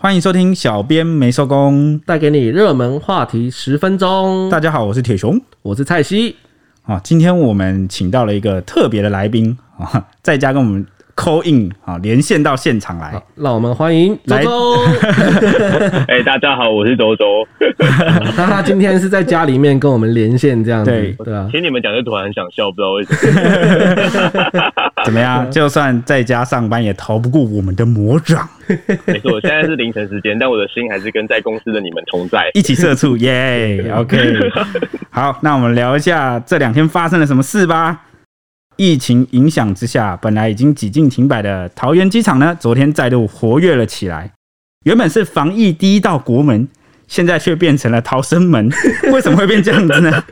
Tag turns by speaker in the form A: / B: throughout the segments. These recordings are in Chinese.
A: 欢迎收听小编没收工，
B: 带给你热门话题十分钟。
A: 大家好，我是铁雄，
B: 我是蔡西。
A: 啊，今天我们请到了一个特别的来宾啊，在家跟我们。Call in 啊，连线到现场来，
B: 让我们欢迎周周。
C: 哎，大家好，我是周周。
B: 那他今天是在家里面跟我们连线，这样子，对对啊。
C: 听你们讲就突然想笑，不知道为什么。
A: 怎么样？就算在家上班，也逃不过我们的魔掌。
C: 没错，我现在是凌晨时间，但我的心还是跟在公司的你们同在，
A: 一起社畜耶。Yeah, OK，好，那我们聊一下这两天发生了什么事吧。疫情影响之下，本来已经几近停摆的桃园机场呢，昨天再度活跃了起来。原本是防疫第一道国门，现在却变成了逃生门。为什么会变这样子呢？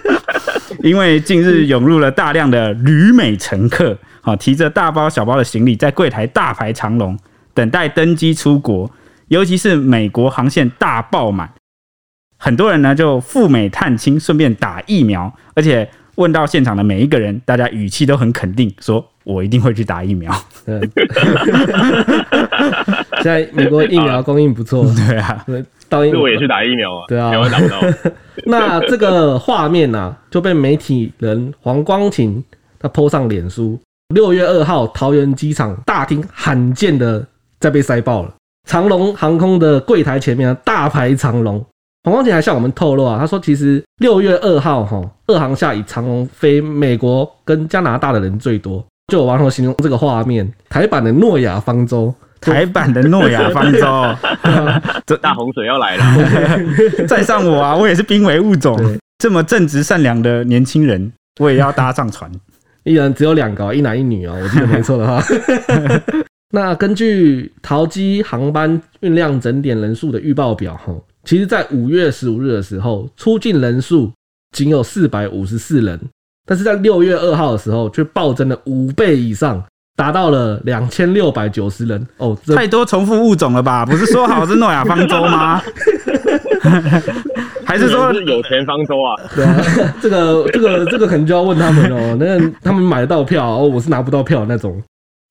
A: 因为近日涌入了大量的旅美乘客，好提着大包小包的行李，在柜台大排长龙，等待登机出国。尤其是美国航线大爆满，很多人呢就赴美探亲，顺便打疫苗，而且。问到现场的每一个人，大家语气都很肯定，说我一定会去打疫苗。
B: 现在美国疫苗供应不错，
A: 对啊，
C: 到英国我也去打疫苗啊，
B: 对啊，
C: 台湾打不到。
B: 那这个画面呢、啊，就被媒体人黄光琴他 po 上脸书。六月二号，桃园机场大厅罕见的在被塞爆了，长龙航空的柜台前面大排长龙。黄光杰还向我们透露啊，他说其实六月二号哈，二航下以长龙飞美国跟加拿大的人最多。就有网友形容这个画面，台版的诺亚方舟，
A: 台版的诺亚方舟，
C: 这大洪水要来了，
A: 载上我啊！我也是濒危物种，这么正直善良的年轻人，我也要搭上船。
B: 一人只有两个，一男一女哦，我记得没错的话。那根据桃机航班运量整点人数的预报表哈。其实，在五月十五日的时候，出境人数仅有四百五十四人，但是在六月二号的时候，却暴增了五倍以上，达到了两千六百九十人。哦，
A: 太多重复物种了吧？不是说好是诺亚方舟吗？还是说
C: 是有钱方舟啊？
B: 对啊，这个、这个、这个可能就要问他们哦。那他们买得到票哦，我是拿不到票那种。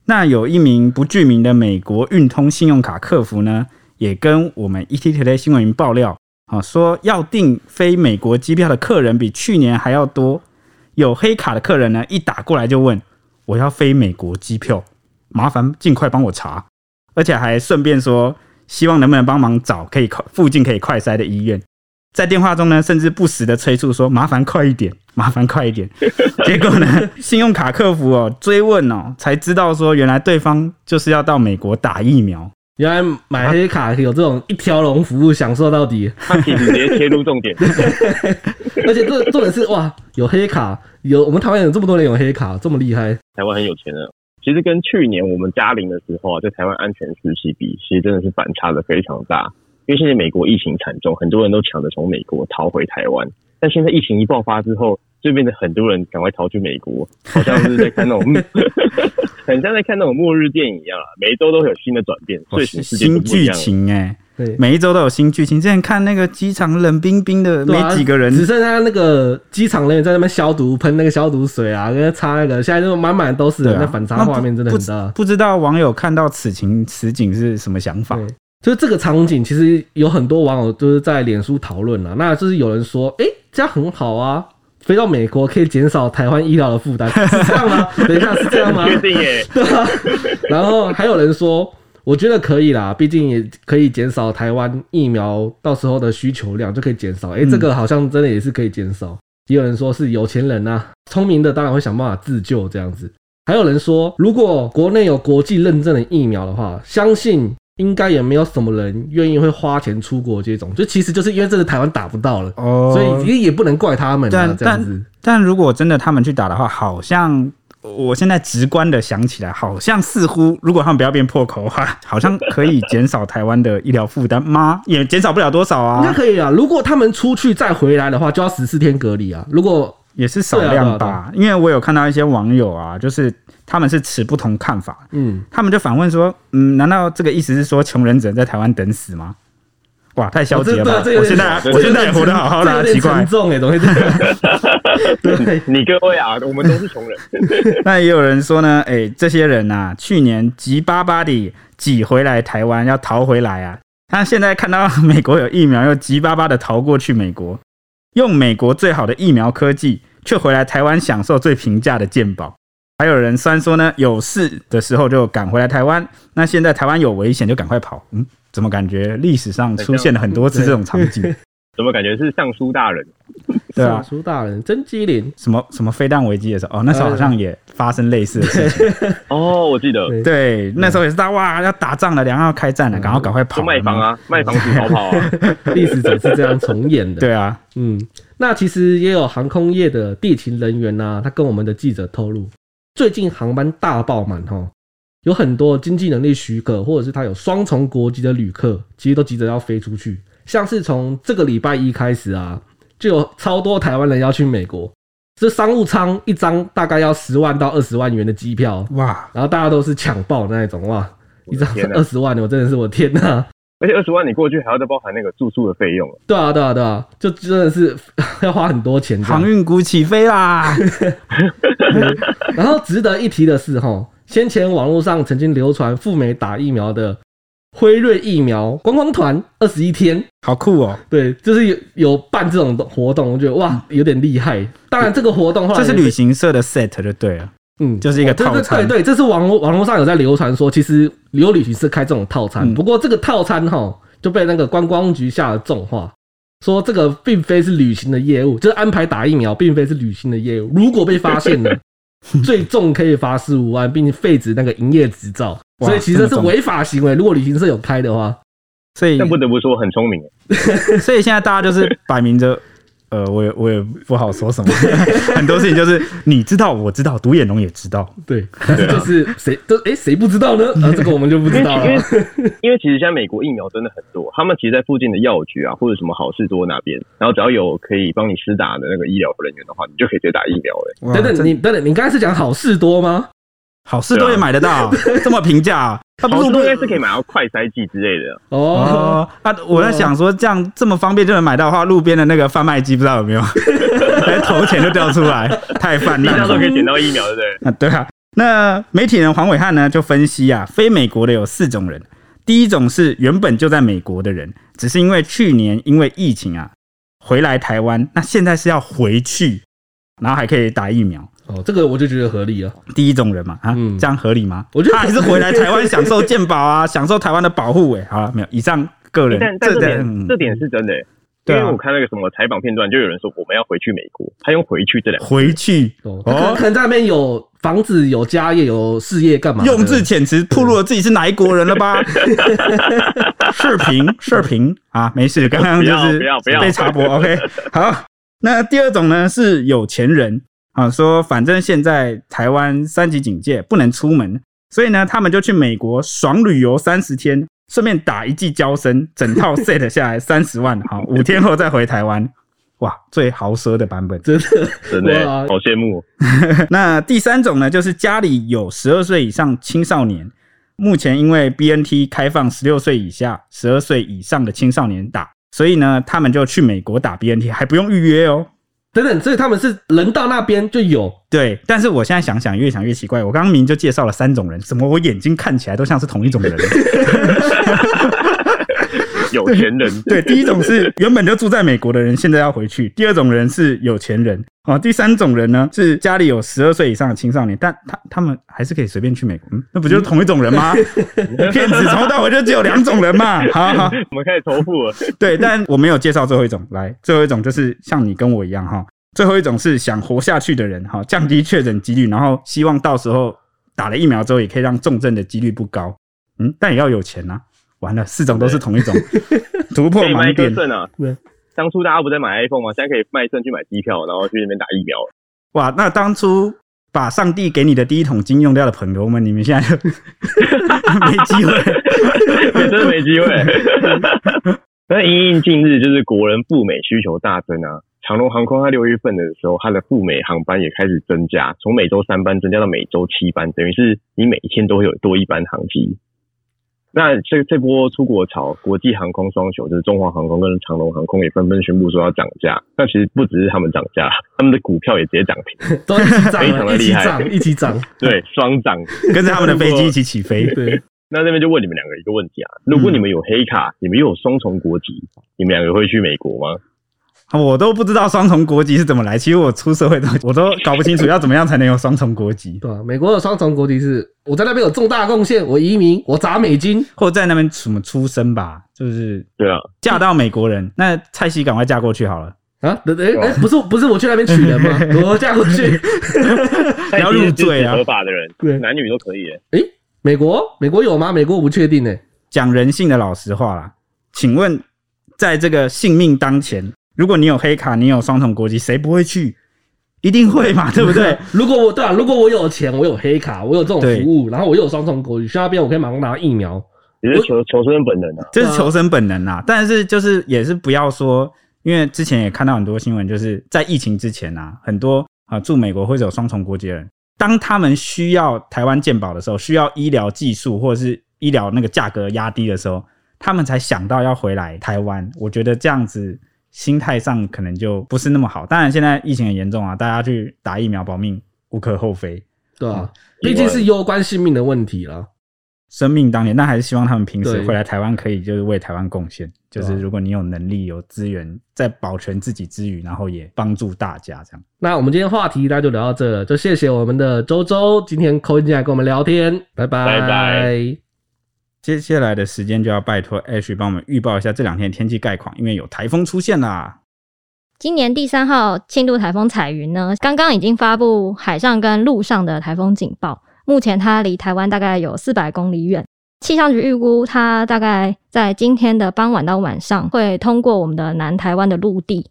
A: 那有一名不具名的美国运通信用卡客服呢？也跟我们 ETtoday 新闻云爆料，啊，说要订飞美国机票的客人比去年还要多。有黑卡的客人呢，一打过来就问：“我要飞美国机票，麻烦尽快帮我查。”而且还顺便说，希望能不能帮忙找可以快附近可以快筛的医院。在电话中呢，甚至不时的催促说：“麻烦快一点，麻烦快一点。”结果呢，信用卡客服哦追问哦，才知道说原来对方就是要到美国打疫苗。
B: 原来买黑卡有这种一条龙服务，享受到底。
C: 他其实直接切入重点，
B: 而且这重点是哇，有黑卡，有我们台湾有这么多人有黑卡，这么厉害。
C: 台湾很有钱的，其实跟去年我们加零的时候啊，在台湾安全时期比，其实真的是反差的非常大。因为现在美国疫情惨重，很多人都抢着从美国逃回台湾，但现在疫情一爆发之后，就变得很多人赶快逃去美国，好像是在看那种。很像在看那种末日电影一样啊，每一周都会有新的转变，所以
A: 新剧情哎，对，每一周都有新剧情。之前看那个机场冷冰冰的，没几个人，
B: 只剩下那个机场人员在那边消毒，喷那个消毒水啊，跟他擦那个，现在就满满都是人，那反差画面真的很大。
A: 不知道网友看到此情此景是什么想法？
B: 就是这个场景，其实有很多网友都是在脸书讨论啊，那就是有人说，哎，这样很好啊。飞到美国可以减少台湾医疗的负担，是这样吗？等一下是这样吗？
C: 确定耶，
B: 对啊。然后还有人说，我觉得可以啦，毕竟也可以减少台湾疫苗到时候的需求量就可以减少。哎，这个好像真的也是可以减少。也有人说是有钱人呐，聪明的当然会想办法自救这样子。还有人说，如果国内有国际认证的疫苗的话，相信。应该也没有什么人愿意会花钱出国接种，就其实就是因为这个台湾打不到了，哦，所以也也不能怪他们。
A: 但但但如果真的他们去打的话，好像我现在直观的想起来，好像似乎如果他们不要变破口的话，好像可以减少台湾的医疗负担吗？也减少不了多少啊。
B: 应该可以啊，如果他们出去再回来的话，就要十四天隔离啊。如果
A: 也是少量吧，因为我有看到一些网友啊，就是。他们是持不同看法，嗯，他们就反问说，嗯，难道这个意思是说穷人只能在台湾等死吗？哇，太消极了吧！我现在我现在也活得好好的，奇怪，
B: 沉重哎，东西。对，
C: 你各位啊，我们都是穷人。
A: 那也有人说呢，哎、欸，这些人啊，去年急巴巴地挤回来台湾，要逃回来啊。他现在看到美国有疫苗，又急巴巴的逃过去美国，用美国最好的疫苗科技，却回来台湾享受最平价的健保。还有人虽然说呢，有事的时候就赶回来台湾，那现在台湾有危险就赶快跑。嗯，怎么感觉历史上出现了很多次这种场景？
C: 怎么感觉是尚书大人？
A: 对啊，
B: 尚书大人真机灵。
A: 什么什么飞弹危机的时候，哦，那时候好像也发生类似的事情。
C: 哦，我记得，
A: 对，那时候也是大哇要打仗了，两岸要开战了，赶快赶快跑。
C: 卖房啊，卖房子逃跑 啊，
B: 历史总是这样重演的。
A: 对啊，
B: 嗯，那其实也有航空业的地勤人员呐、啊，他跟我们的记者透露，最近航班大爆满哈，有很多经济能力许可或者是他有双重国籍的旅客，其实都急着要飞出去。像是从这个礼拜一开始啊，就有超多台湾人要去美国，这商务舱一张大概要十万到二十万元的机票。哇，然后大家都是抢爆那一种哇，一张二十万，我真的是我天呐！
C: 而且二十万你过去还要再包含那个住宿的费用，
B: 对啊对啊对啊，就真的是 要花很多钱。
A: 航运股起飞啦！
B: 然后值得一提的是哈，先前网络上曾经流传赴美打疫苗的。辉瑞疫苗观光团二十一天，
A: 好酷哦！
B: 对，就是有有办这种活动，我觉得哇，有点厉害。当然，这个活动后来
A: 这是旅行社的 set 就对了，嗯，就是一个套餐。
B: 对对，这是网络网络上有在流传说，其实有旅行社开这种套餐。不过这个套餐哈就被那个观光局下了重话，说这个并非是旅行的业务，就是安排打疫苗，并非是旅行的业务。如果被发现了，最重可以罚十五万，并废止那个营业执照。所以其实是违法行为。如果旅行社有开的话，
A: 所以
C: 但不得不说很聪明。
A: 所以现在大家就是摆明着。呃，我也我也不好说什么，很多事情就是你知道，我知道，独眼龙也知道，
B: 对，就是谁都哎，谁不知道呢？啊，这个我们就不知道了。
C: 因为因为其实现在美国疫苗真的很多，他们其实，在附近的药局啊，或者什么好事多那边，然后只要有可以帮你施打的那个医疗人员的话，你就可以直接打疫苗了。
B: 等等，你等等，你刚才是讲好事多吗？
A: 好事多也买得到，这么平价。
C: 它不是应该是可以买到快筛剂之类的哦。
A: 哦，啊，我在想说，这样这么方便就能买到的话，路边的那个贩卖机不知道有没有，来 投钱就掉出来，太泛滥了。
C: 到时候可以捡到疫苗，对不对？
A: 啊，对啊。那媒体人黄伟汉呢就分析啊，非美国的有四种人。第一种是原本就在美国的人，只是因为去年因为疫情啊回来台湾，那现在是要回去，然后还可以打疫苗。
B: 哦，这个我就觉得合理了。
A: 第一种人嘛，啊，嗯、这样合理吗？
B: 我觉得
A: 他还是回来台湾享受健保啊，享受台湾的保护。哎，好了，没有。以上个人，
C: 但但这点、嗯、这点是真的。因为我看那个什么采访片段，就有人说我们要回去美国，他用“回去”这两个字。
A: 回去
B: 哦，可能在那边有房子、有家业、有事业，干嘛？
A: 用字遣词，暴露了自己是哪一国人了吧？视频 视频啊，没事，刚刚就是不要不要被插播。OK，好。那第二种呢，是有钱人。啊，说反正现在台湾三级警戒，不能出门，所以呢，他们就去美国爽旅游三十天，顺便打一剂胶生，整套 set 下来三十万，好，五天后再回台湾，哇，最豪奢的版本，
B: 真的
C: 真的好羡慕。
A: 那第三种呢，就是家里有十二岁以上青少年，目前因为 BNT 开放十六岁以下、十二岁以上的青少年打，所以呢，他们就去美国打 BNT，还不用预约哦。
B: 等等，所以他们是人到那边就有
A: 对，但是我现在想想越想越奇怪。我刚刚明明就介绍了三种人，怎么我眼睛看起来都像是同一种人？
C: 有钱人
A: 对，第一种是 原本就住在美国的人，现在要回去；第二种人是有钱人啊；第三种人呢是家里有十二岁以上的青少年，但他他们还是可以随便去美国。嗯，那不就是同一种人吗？骗子从头到尾就只有两种人嘛。好好，
C: 我们开始重复了。
A: 对，但我没有介绍最后一种。来，最后一种就是像你跟我一样哈。最后一种是想活下去的人哈，降低确诊几率，然后希望到时候打了疫苗之后也可以让重症的几率不高。嗯，但也要有钱呐。完了，四种都是同一种，突破盲点
C: 啊！对，当初大家不在买 iPhone 吗？现在可以卖肾去买机票，然后去那边打疫苗。
A: 哇，那当初把上帝给你的第一桶金用掉的朋友们，你们现在就 没机会，
C: 真的没机会。那因应近日就是国人赴美需求大增啊，长隆航空它六月份的时候，它的赴美航班也开始增加，从每周三班增加到每周七班，等于是你每一天都会有多一班航机。那这这波出国潮，国际航空双雄就是中华航空跟长龙航空也纷纷宣布说要涨价。那其实不只是他们涨价，他们的股票也直接涨停，
B: 都一起涨，
C: 非常的厉害，
B: 一起涨，
C: 对，双涨，
A: 跟着他们的飞机一起起飞。
B: 对，
C: 那这边就问你们两个一个问题啊，如果你们有黑卡，你们又有双重国籍，你们两个会去美国吗？
A: 我都不知道双重国籍是怎么来。其实我出社会都我都搞不清楚要怎么样才能有双重国籍。
B: 对啊，美国的双重国籍是我在那边有重大贡献，我移民，我砸美金，
A: 或者在那边什么出生吧，就是
C: 对啊，
A: 嫁到美国人，那蔡西赶快嫁过去好了
B: 啊！哎哎、欸，不是不是我去那边娶人吗？我嫁过去，
A: 不 要入赘啊！
C: 合法的人，对，男女都可以。哎、
B: 欸，美国美国有吗？美国我不确定呢。
A: 讲人性的老实话啦，请问在这个性命当前。如果你有黑卡，你有双重国籍，谁不会去？一定会嘛，对不对？
B: 如果我对啊，如果我有钱，我有黑卡，我有这种服务，然后我又有双重国籍，去那边我可以马上拿到疫苗。
C: 也是求求生本能啊，
A: 这是求生本能啊。但是就是也是不要说，因为之前也看到很多新闻，就是在疫情之前啊，很多啊住美国或者有双重国籍的人，当他们需要台湾健保的时候，需要医疗技术或者是医疗那个价格压低的时候，他们才想到要回来台湾。我觉得这样子。心态上可能就不是那么好。当然，现在疫情很严重啊，大家去打疫苗保命无可厚非，
B: 对啊，毕竟是攸关性命的问题了。
A: 生命当年，但还是希望他们平时回来台湾，可以就是为台湾贡献。就是如果你有能力、有资源，在保全自己之余，然后也帮助大家这样。
B: 那我们今天话题大家就聊到这了，就谢谢我们的周周今天 call 进来跟我们聊天，拜拜
C: 拜拜。
A: 接下来的时间就要拜托 Ash 帮我们预报一下这两天的天气概况，因为有台风出现啦。
D: 今年第三号轻度台风彩云呢，刚刚已经发布海上跟陆上的台风警报，目前它离台湾大概有四百公里远。气象局预估它大概在今天的傍晚到晚上会通过我们的南台湾的陆地。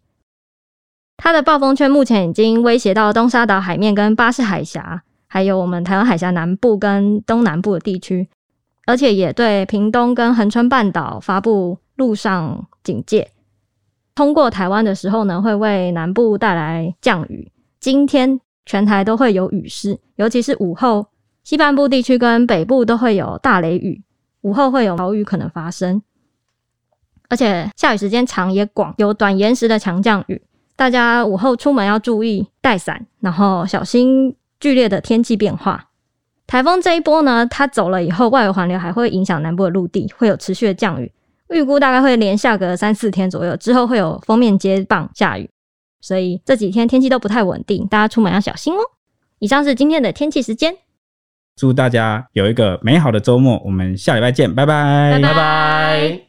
D: 它的暴风圈目前已经威胁到东沙岛海面跟巴士海峡，还有我们台湾海峡南部跟东南部的地区。而且也对屏东跟恒春半岛发布陆上警戒。通过台湾的时候呢，会为南部带来降雨。今天全台都会有雨势，尤其是午后，西半部地区跟北部都会有大雷雨，午后会有豪雨可能发生。而且下雨时间长也广，有短延时的强降雨。大家午后出门要注意带伞，然后小心剧烈的天气变化。台风这一波呢，它走了以后，外围环流还会影响南部的陆地，会有持续的降雨，预估大概会连下个三四天左右，之后会有封面接棒下雨，所以这几天天气都不太稳定，大家出门要小心哦。以上是今天的天气时间，
A: 祝大家有一个美好的周末，我们下礼拜见，拜拜，
D: 拜拜。